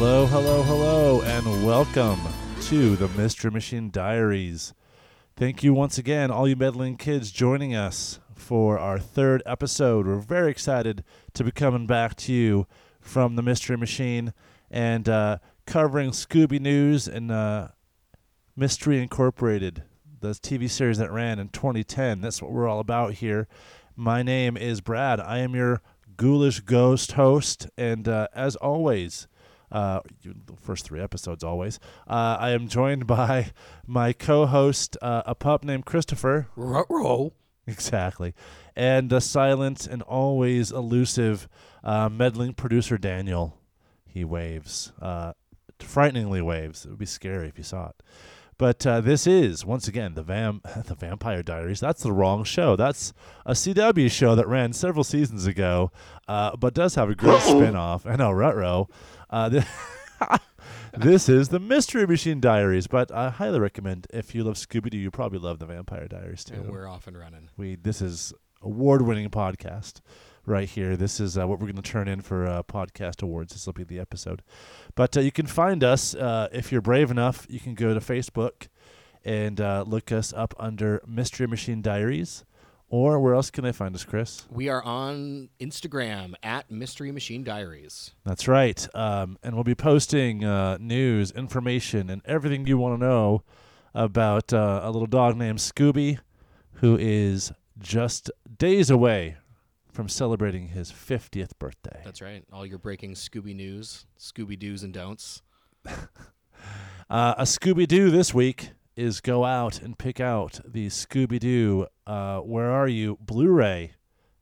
Hello, hello, hello, and welcome to the Mystery Machine Diaries. Thank you once again, all you meddling kids, joining us for our third episode. We're very excited to be coming back to you from the Mystery Machine and uh, covering Scooby News and uh, Mystery Incorporated, the TV series that ran in 2010. That's what we're all about here. My name is Brad. I am your ghoulish ghost host, and uh, as always, uh, the first three episodes always, uh, I am joined by my co-host, uh, a pup named Christopher. Ruh-roh. Exactly, and the silent and always elusive uh, meddling producer Daniel. He waves, uh, frighteningly waves. It would be scary if you saw it. But uh, this is once again the Vam the Vampire Diaries. That's the wrong show. That's a CW show that ran several seasons ago, uh, but does have a great spin-off. I know, Ruh-roh. Uh, th- this is the Mystery Machine Diaries, but I highly recommend if you love Scooby Doo, you probably love the Vampire Diaries too. And we're off and running. We this is award-winning podcast right here. This is uh, what we're going to turn in for uh, podcast awards. This will be the episode. But uh, you can find us uh, if you're brave enough. You can go to Facebook and uh, look us up under Mystery Machine Diaries. Or where else can they find us, Chris? We are on Instagram at Mystery Machine Diaries. That's right. Um, and we'll be posting uh, news, information, and everything you want to know about uh, a little dog named Scooby, who is just days away from celebrating his 50th birthday. That's right. All your breaking Scooby news, Scooby do's and don'ts. Uh, a Scooby Doo this week is go out and pick out the Scooby Doo uh, Where Are You Blu ray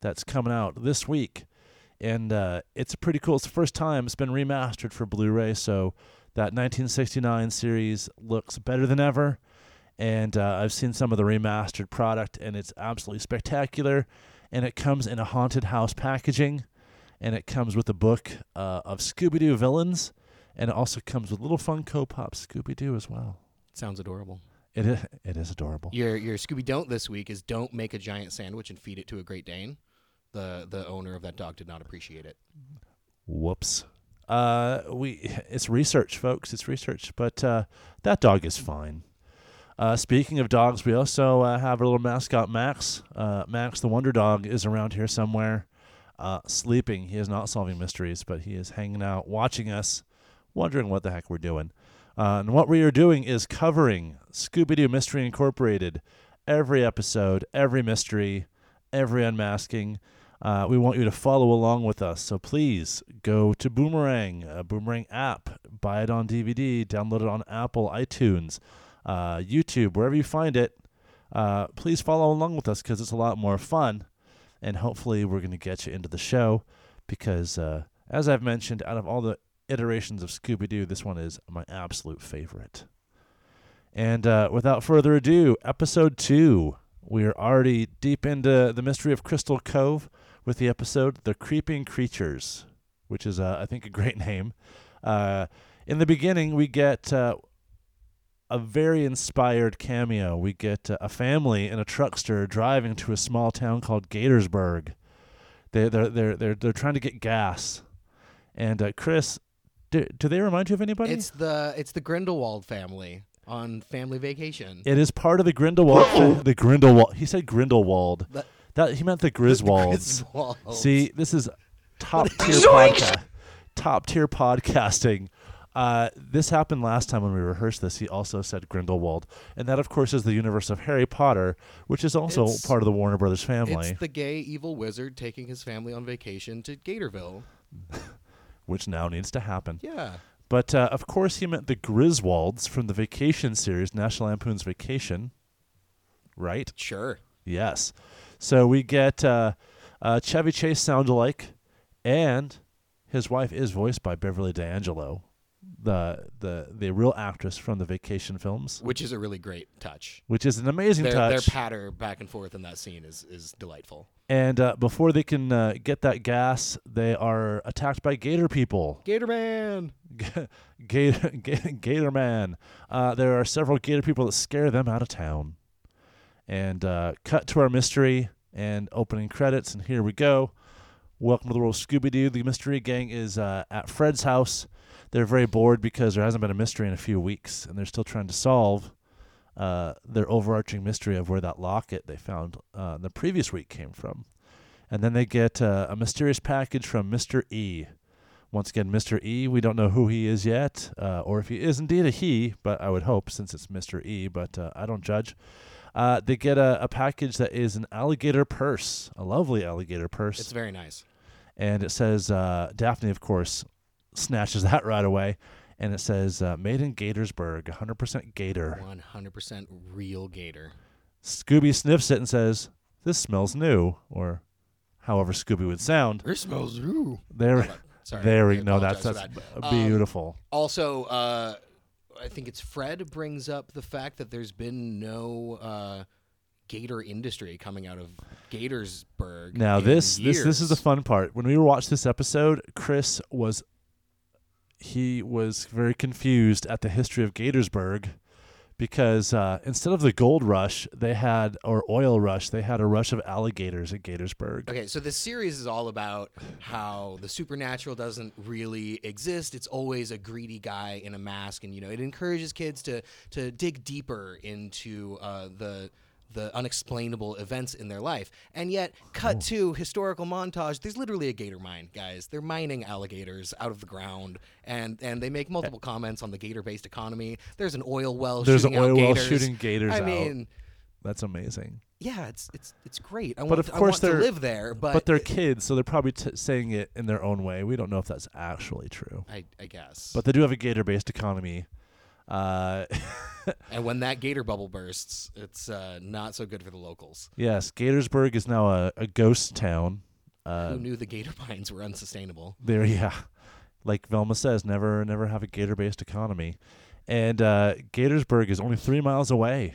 that's coming out this week. And uh, it's pretty cool. It's the first time it's been remastered for Blu ray. So that 1969 series looks better than ever. And uh, I've seen some of the remastered product, and it's absolutely spectacular. And it comes in a haunted house packaging, and it comes with a book uh, of Scooby Doo villains, and it also comes with little Funko Pop Scooby Doo as well. Sounds adorable. It is, it is adorable. Your your Scooby don't this week is don't make a giant sandwich and feed it to a Great Dane. The the owner of that dog did not appreciate it. Whoops. Uh, we it's research, folks. It's research, but uh, that dog is fine. Uh, speaking of dogs, we also uh, have our little mascot Max. Uh, Max, the Wonder Dog, is around here somewhere, uh, sleeping. He is not solving mysteries, but he is hanging out, watching us, wondering what the heck we're doing. Uh, and what we are doing is covering Scooby Doo Mystery Incorporated. Every episode, every mystery, every unmasking. Uh, we want you to follow along with us. So please go to Boomerang, a Boomerang app, buy it on DVD, download it on Apple, iTunes, uh, YouTube, wherever you find it. Uh, please follow along with us because it's a lot more fun. And hopefully, we're going to get you into the show because, uh, as I've mentioned, out of all the iterations of Scooby Doo, this one is my absolute favorite. And uh, without further ado, episode two. We are already deep into the mystery of Crystal Cove with the episode The Creeping Creatures, which is, uh, I think, a great name. Uh, in the beginning, we get uh, a very inspired cameo. We get uh, a family in a truckster driving to a small town called Gatorsburg. They, they're, they're, they're, they're trying to get gas. And uh, Chris, do, do they remind you of anybody? It's the it's the Grindelwald family on family vacation. It is part of the Grindelwald. fa- the Grindelwald. He said Grindelwald. The- That he meant the Griswolds. Griswolds. See, this is top tier podcast. Top tier podcasting. Uh, this happened last time when we rehearsed this. He also said Grindelwald, and that, of course, is the universe of Harry Potter, which is also It's- part of the Warner Brothers family, It's the gay evil wizard taking his family on vacation to Gatorville. which now needs to happen. Yeah. But uh, of course, he meant the Griswolds from the Vacation series, National Lampoon's Vacation. Right? Sure. Yes. So we get uh, uh, Chevy Chase sound alike, and his wife is voiced by Beverly D'Angelo, the the the real actress from the Vacation films, Which is a really great touch. which is an amazing Their, their patter back and forth in that scene is, is delightful. and uh, before they can uh, get that gas, they are attacked by Gator people. Gator Man! Gator, Gator Man. Uh, there are several Gator people that scare them out of town. And uh, cut to our mystery and opening credits, and here we go. Welcome to the world Scooby Doo. The mystery gang is uh, at Fred's house. They're very bored because there hasn't been a mystery in a few weeks, and they're still trying to solve uh, their overarching mystery of where that locket they found uh, the previous week came from. And then they get uh, a mysterious package from Mr. E. Once again, Mr. E, we don't know who he is yet, uh, or if he is indeed a he, but I would hope since it's Mr. E, but uh, I don't judge. Uh, they get a, a package that is an alligator purse, a lovely alligator purse. It's very nice. and it says, uh, Daphne, of course, snatches that right away. And it says, uh, made in Gatorsburg, 100% gator. 100% real gator. Scooby sniffs it and says, This smells new, or however Scooby would sound. This smells new. There, Sorry. there I we no, that's that's that. b- Um, beautiful. Also, uh, I think it's Fred brings up the fact that there's been no uh, gator industry coming out of Gatorsburg. now in this this this is the fun part. When we watched this episode, Chris was he was very confused at the history of Gatorsburg because uh, instead of the gold rush they had or oil rush, they had a rush of alligators at Gatorsburg. Okay, so this series is all about how the supernatural doesn't really exist. It's always a greedy guy in a mask, and you know it encourages kids to to dig deeper into uh, the the unexplainable events in their life. And yet, cut oh. to historical montage. There's literally a gator mine, guys. They're mining alligators out of the ground, and and they make multiple eh. comments on the gator-based economy. There's an oil well. There's an oil well gators. shooting gators I out. mean. That's amazing. Yeah, it's it's it's great. I But want, of I course want to live there, but, But, they're kids, so they're probably t- saying it in their own way. We don't know if that's actually true. I, I guess. But they do have a gator-based economy. Uh, and when that gator bubble bursts, it's uh, not so good for the locals. yes, Gatorsburg is now a, a ghost town. Uh, Who knew the gator mines were unsustainable? there, yeah, like Velma says, never, never have a gator-based economy. And uh, Gatorsburg is only three miles away.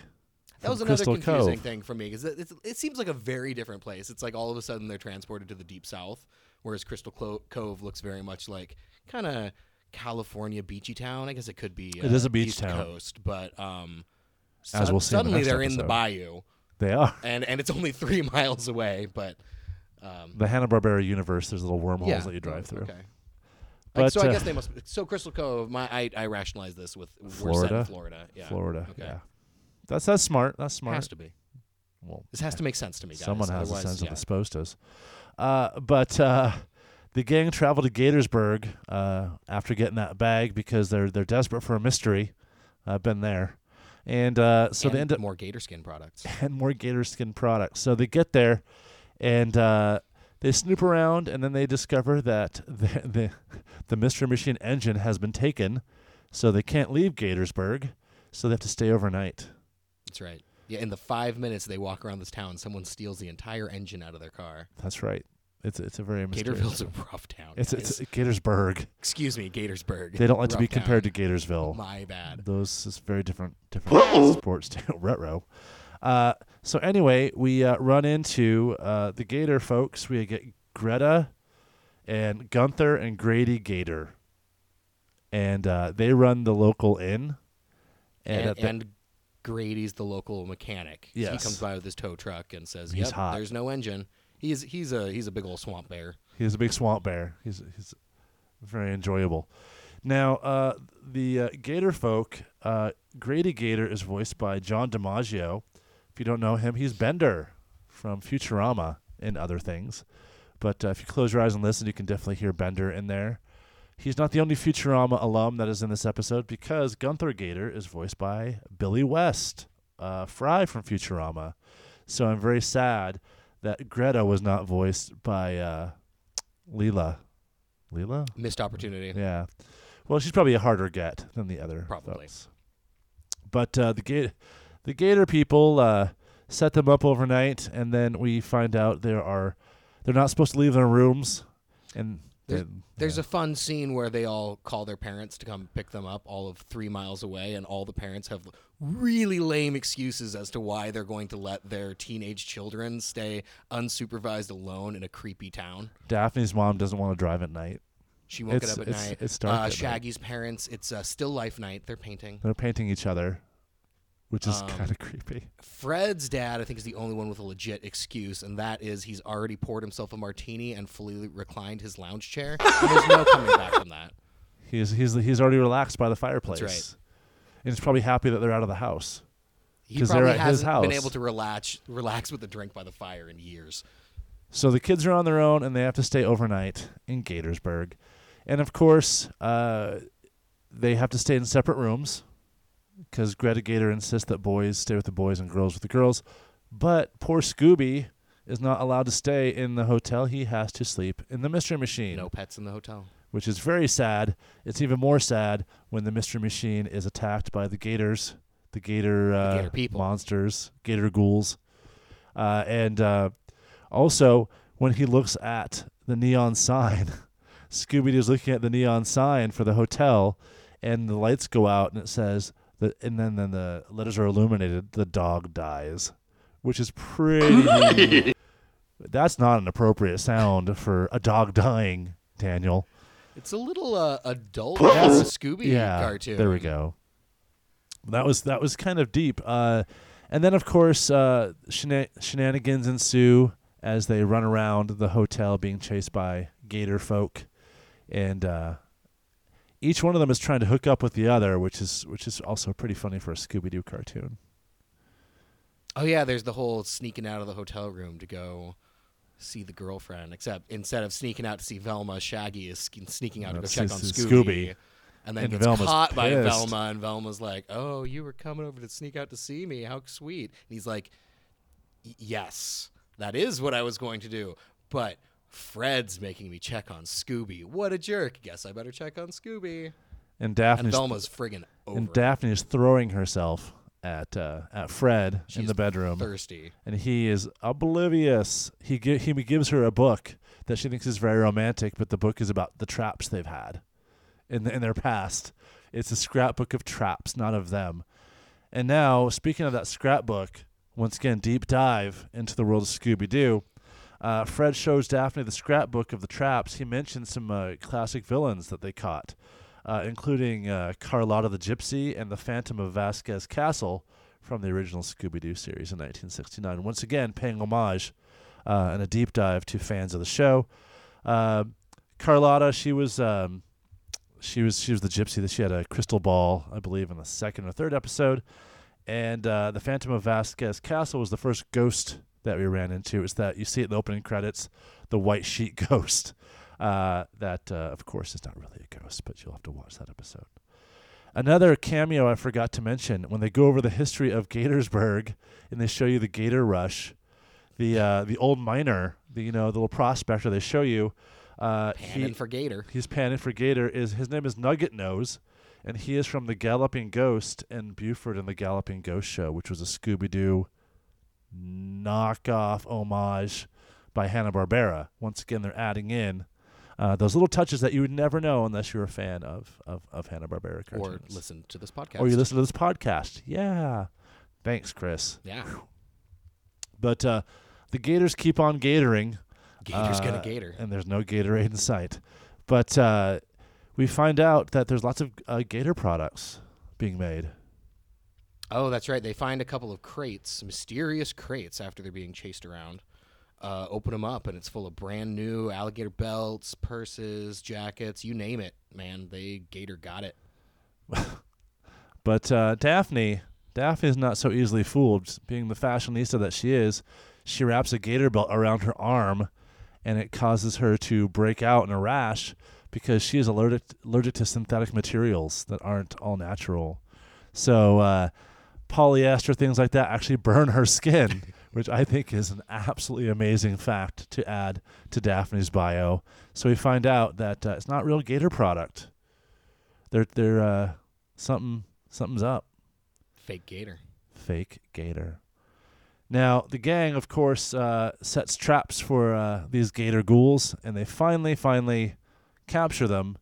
That was another Crystal confusing Cove. thing for me because it, it seems like a very different place. It's like all of a sudden they're transported to the deep south, whereas Crystal Clo- Cove looks very much like kind of California beachy town. I guess it could be. Uh, It is a beach East town. coast, but um, As we'll see in the suddenly they're in the bayou, They are and and it's only three miles away. But um, the Hanna Barbera universe. There's little wormholes yeah, that you drive through. Okay. But, Like, so I uh, guess they must. So Crystal Cove. My I, I rationalize this with we're set Florida? in Florida. Yeah, Florida. Okay. Yeah, that's that's smart. That's smart. has to be. Well, This has to make sense to me, guys. Someone has a sense yeah. of does. Uh, but uh, the gang travel to Gatorsburg uh, after getting that bag because they're they're desperate for a mystery. I've been there, and uh, so and they end up more gator skin products. and more gator skin products. So they get there, and uh, they snoop around, and then they discover that the, the the mystery machine engine has been taken, so they can't leave Gatorsburg. So they have to stay overnight. That's right. Yeah, in the five minutes they walk around this town, someone steals the entire engine out of their car. That's right. It's it's a very mysterious. Gatorville's a rough town. It's guys. it's Gatorsburg. Excuse me, Gatorsburg. They don't like to be compared town. to Gatorsville. My bad. Those is very different different sports too. Retro. Uh, so anyway, we uh, run into uh, the Gator folks. We get Greta and Gunther and Grady Gator, and uh, they run the local inn. And, at the- and Grady's the local mechanic. He comes by with his tow truck and says, He's "Yep, hot. there's no engine." He's he's a he's a big old swamp bear. He's a big swamp bear. He's he's very enjoyable. Now, uh, the uh, Gator folk, uh, Grady Gator is voiced by John DiMaggio. If you don't know him, he's Bender from Futurama and other things. But uh, if you close your eyes and listen, you can definitely hear Bender in there. He's not the only Futurama alum that is in this episode because Gunther Gator is voiced by Billy West, uh, Fry from Futurama. So I'm very sad that Greta was not voiced by uh, Leela. Leela? Missed opportunity. Yeah. Well, she's probably a harder get than the other Probably. folks. But uh, the Gator, the Gator people uh, set them up overnight, and then we find out there are they're not supposed to leave their rooms, and There's- There's yeah. a fun scene where they all call their parents to come pick them up, all of three miles away, and all the parents have really lame excuses as to why they're going to let their teenage children stay unsupervised alone in a creepy town. Daphne's mom doesn't want to drive at night. She woke It's- it up at it's- night. it's dark Uh, at night. Shaggy's parents, it's uh, still life night. They're painting. They're painting each other. Which is Um, kind of creepy. Fred's dad, I think, is the only one with a legit excuse, and that is he's already poured himself a martini and fully reclined his lounge chair. There's no coming back from that. He's he's he's already relaxed by the fireplace. right. And he's probably happy that they're out of the house. He probably hasn't been able to relax relax with a drink by the fire in years. So the kids are on their own and they have to stay overnight in Gatorsburg. And of course, uh, they have to stay in separate rooms because Greta Gator insists that boys stay with the boys and girls with the girls. But poor Scooby is not allowed to stay in the hotel. He has to sleep in the Mystery Machine, No pets in the hotel. which is very sad. It's even more sad when the Mystery Machine is attacked by the Gators, the Gator, uh, Gator people. monsters, Gator ghouls. Uh, and uh, also, when he looks at the neon sign, Scooby Doo's looking at the neon sign for the hotel, and the lights go out, and it says, that, and then, then the letters are illuminated, the dog dies, which is pretty. that's not an appropriate sound for a dog dying, Daniel. It's a little uh, adult for Scooby yeah, cartoon. There we go. That was that was kind of deep. Uh, and then of course uh, shena- shenanigans ensue as they run around the hotel being chased by gator folk, and uh, each one of them is trying to hook up with the other, which is which is also pretty funny for a Scooby Doo cartoon. Oh yeah, there's the whole sneaking out of the hotel room to go see the girlfriend. Except instead of sneaking out to see Velma, Shaggy is sneaking out to go check on Scooby. Scooby. And then And gets Velma's caught by. Velma, and Velma's like, "Oh, you were coming over to sneak out to see me? How sweet!" And he's like, "Yes, that is what I was going to do, but Fred's making me check on Scooby. What a jerk! Guess I better check on Scooby." And And Daphne's Velma's friggin' over. and. Daphne is throwing herself at uh, at Fred in the bedroom. thirsty. and he is oblivious. He gi- he gives her a book that she thinks is very romantic, but the book is about the traps they've had in the, in their past. It's a scrapbook of traps, not of them. And now, speaking of that scrapbook, once again, deep dive into the world of Scooby Doo. Uh, Fred shows Daphne the scrapbook of the traps. He mentions some uh, classic villains that they caught, uh, including uh, Carlotta the Gypsy and the Phantom of Vasquez Castle from the original Scooby Doo series in 1969. Once again, paying homage uh, and a deep dive to fans of the show. Carlotta, she was um, she was she was the gypsy that she had a crystal ball, I believe, in the second or third episode. And uh, the Phantom of Vasquez Castle was the first ghost that we ran into. It's that you see it in the opening credits, the white sheet ghost. Uh, that, uh, of course, is not really a ghost, but you'll have to watch that episode. Another cameo I forgot to mention when they go over the history of Gatorsburg and they show you the Gator Rush, the uh, the old miner, the you know the little prospector. They show you. Uh, Panning he, for Gator. he's panning for Gator. Is his name is Nugget Nose, and he is from the Galloping Ghost and Buford and the Galloping Ghost Show, which was a Scooby Doo knockoff homage by Hanna Barbera. Once again, they're adding in uh, those little touches that you would never know unless you're a fan of of, of Hanna Barbera cartoons. Or listen to this podcast. or you listen to this podcast. Yeah, thanks, Chris. Yeah. But uh, the Gators keep on gatoring. Gator's uh, gonna Gator. and there's no Gatorade in sight. But uh, we find out that there's lots of uh, Gator products being made. Oh, that's right. They find a couple of crates, mysterious crates, after they're being chased around. Uh, open them up, and it's full of brand new alligator belts, purses, jackets, you name it, man. They Gator got it. But uh, Daphne, Daphne is not so easily fooled. Being the fashionista that she is, she wraps a gator belt around her arm, and it causes her to break out in a rash because she is allergic allergic to synthetic materials that aren't all natural. So uh, polyester things like that actually burn her skin, which I think is an absolutely amazing fact to add to Daphne's bio. So we find out that uh, it's not real gator product. They're they're uh, something something's up. Fake Gator. Fake gator. Now the gang, of course, uh, sets traps for uh, these gator ghouls, and they finally, finally capture them.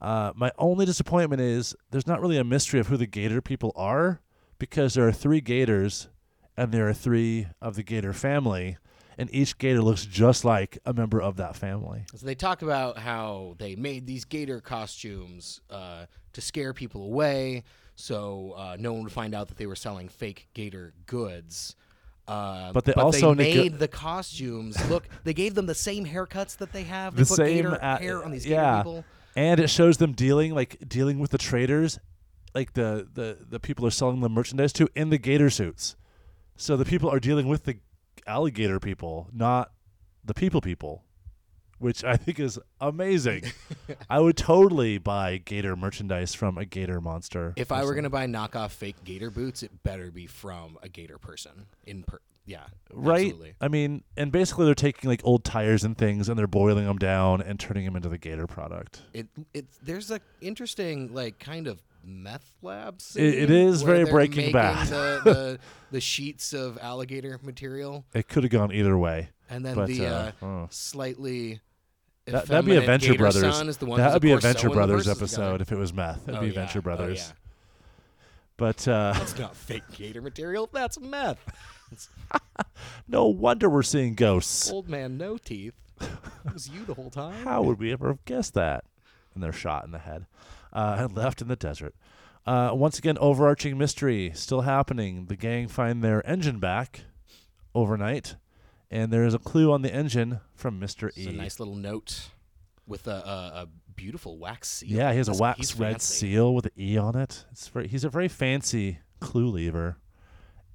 Uh, my only disappointment is there's not really a mystery of who the gator people are, because there are three gators, and there are three of the gator family, and each gator looks just like a member of that family. So they talk about how they made these gator costumes uh, to scare people away, so uh, no one would find out that they were selling fake Gator goods. Uh, But they also they made the costumes look. They gave them the same haircuts that they have. They The put same Gator a- hair on these Gator yeah. people. and it shows them dealing like dealing with the traders, like the the the people are selling the merchandise to in the gator suits. So the people are dealing with the alligator people, not the people people, which I think is amazing. I would totally buy gator merchandise from a gator monster. If I were gonna buy knockoff fake Gator boots, it better be from a Gator person. In per- yeah, right? Absolutely. I mean, and basically they're taking like old tires and things and they're boiling them down and turning them into the gator product. It it there's a interesting like kind of meth labs. It- it is very Breaking Bad. the, the the sheets of alligator material, It could have gone either way. and then But, the uh, uh, oh. slightly That, that'd be a effeminate Venture Gator Brothers. son is the one that who's, would of be a course, Venture sewing the Brothers episode if it was meth. That'd Oh, be yeah. Venture Oh, Brothers. yeah. But uh, That's not fake Gator material. That's meth. It's no wonder we're seeing ghosts. old man, no teeth. It was you the whole time. How would we ever have guessed that? And they're shot in the head uh, left in the desert. Uh, once again, overarching mystery still happening. The gang find their engine back overnight, and there is a clue on the engine from Mister E. It's a nice little note with a, a, a beautiful wax seal. Yeah, he has a wax red fancy. seal with an E on it. It's very, he's a very fancy clue lever.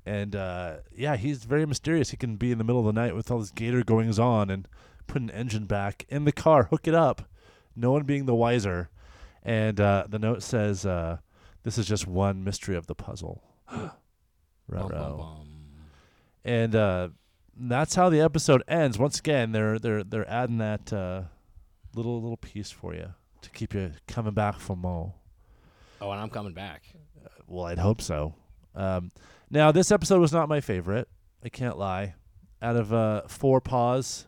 And uh, yeah, he's very mysterious. He can be in the middle of the night with all this gator goings on and put an engine back in the car, hook it up, no one being the wiser. And uh, the note says, uh, "This is just one mystery of the puzzle." Bum, Ruh-roh. bum, bum. And uh, that's how the episode ends. Once again, they're they're they're adding that uh, little little piece for you to keep you coming back for more. Oh, and I'm coming back. Well, I'd hope so. Um, now, this episode was not my favorite. I can't lie. Out of uh, four paws,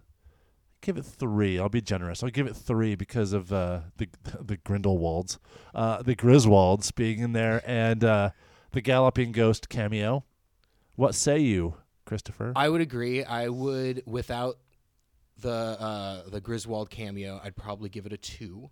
give it three. I'll be generous. I'll give it three because of uh, the the Grindelwalds, uh, the Griswolds being in there, and uh, the Galloping Ghost cameo. What say you, Christopher? I would agree. I would without the uh, the Griswold cameo, I'd probably give it a two.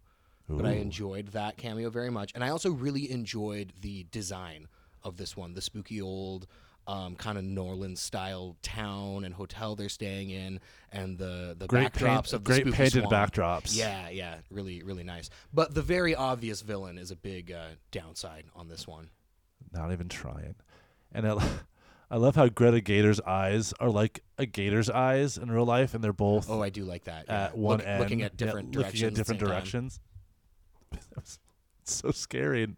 But I enjoyed that cameo very much, and I also really enjoyed the design of this one, the spooky old. Um, kind of New Orleans style town and hotel they're staying in, and the the great backdrops paint, of the great painted swamp. backdrops. Yeah, yeah, really, really nice. But the very obvious villain is a big uh, downside on this one. not even trying. And I, I love how Greta Gator's eyes are like a gator's eyes in real life, and they're both Oh, I do like that. yeah. at one Look- end, looking at different looking directions. at at different directions. That so scary. And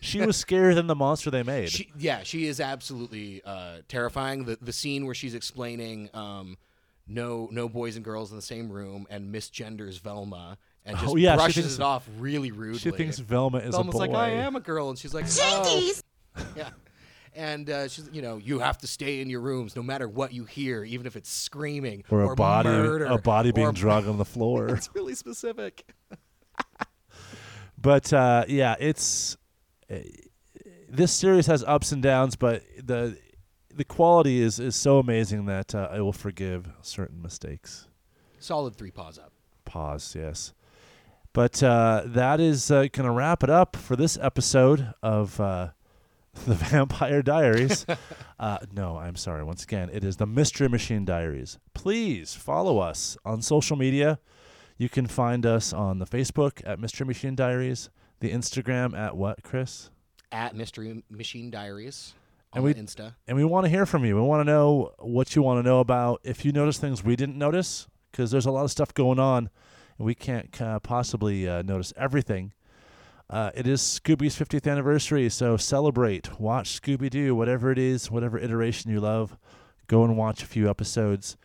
she was scarier than the monster they made. She, yeah, she is absolutely uh, terrifying. The the scene where she's explaining um, no no boys and girls in the same room and misgenders Velma and just Oh, yeah, brushes thinks- it off really rudely. she thinks Velma is Velma's a boy. like, I am a girl, and she's like, oh. yeah. And uh, she's, you know, you have to stay in your rooms no matter what you hear, even if it's screaming or a body, murder, a body being or- dragged on the floor. It's really specific. But uh, yeah, it's uh, this series has ups and downs, but the the quality is is so amazing that uh, I will forgive certain mistakes. Solid three paws up. Pause, yes. But uh, that is uh, going to wrap it up for this episode of uh, The Vampire Diaries. uh, no, I'm sorry. Once again, it is the Mystery Machine Diaries. Please follow us on social media. You can find us on the Facebook at Mystery Machine Diaries, the Instagram at what, Chris? At Mystery Machine Diaries on And we- Insta. And we want to hear from you. We want to know what you want to know about. If you notice things we didn't notice, because there's a lot of stuff going on, and we can't uh, possibly uh, notice everything. Uh, it is Scooby's 50th anniversary, so celebrate. Watch Scooby Doo, whatever it is, whatever iteration you love. Go and watch a few episodes.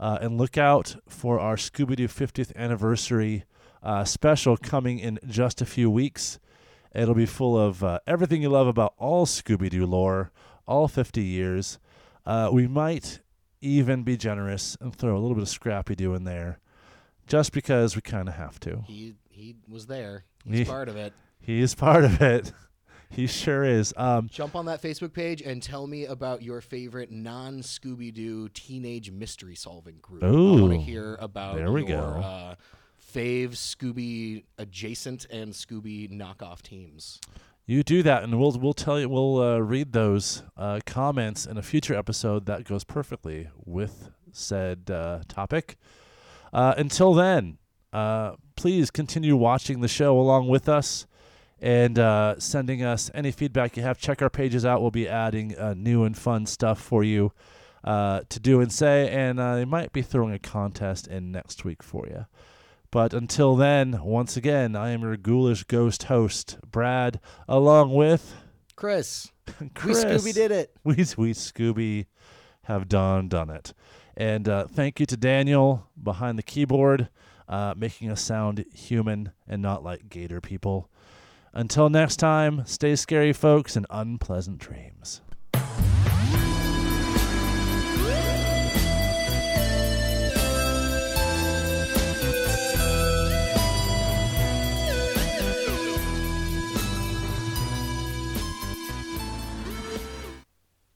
Uh, and look out for our Scooby Doo 50th anniversary uh, special coming in just a few weeks. It'll be full of uh, everything you love about all Scooby Doo lore, all 50 years. Uh, we might even be generous and throw a little bit of Scrappy Doo in there, just because we kind of have to. He he was there. He's He- part of it. He is part of it. He sure is. Um, Jump on that Facebook page and tell me about your favorite non Scooby Doo teenage mystery solving group. I want to hear about there we your go. Uh, fave Scooby adjacent and Scooby knockoff teams. You do that, and we'll we'll tell you we'll uh, read those uh, comments in a future episode that goes perfectly with said uh, topic. Uh, until then, uh, please continue watching the show along with us and uh, sending us any feedback you have. Check our pages out. We'll be adding uh, new and fun stuff for you uh, to do and say, and uh, they might be throwing a contest in next week for you. But until then, once again, I am your ghoulish ghost host, Brad, along with Chris, Chris. we Scooby did it. We, we Scooby have done done it. And uh, thank you to Daniel behind the keyboard, uh, making us sound human and not like gator people. Until next time, stay scary, folks, and unpleasant dreams.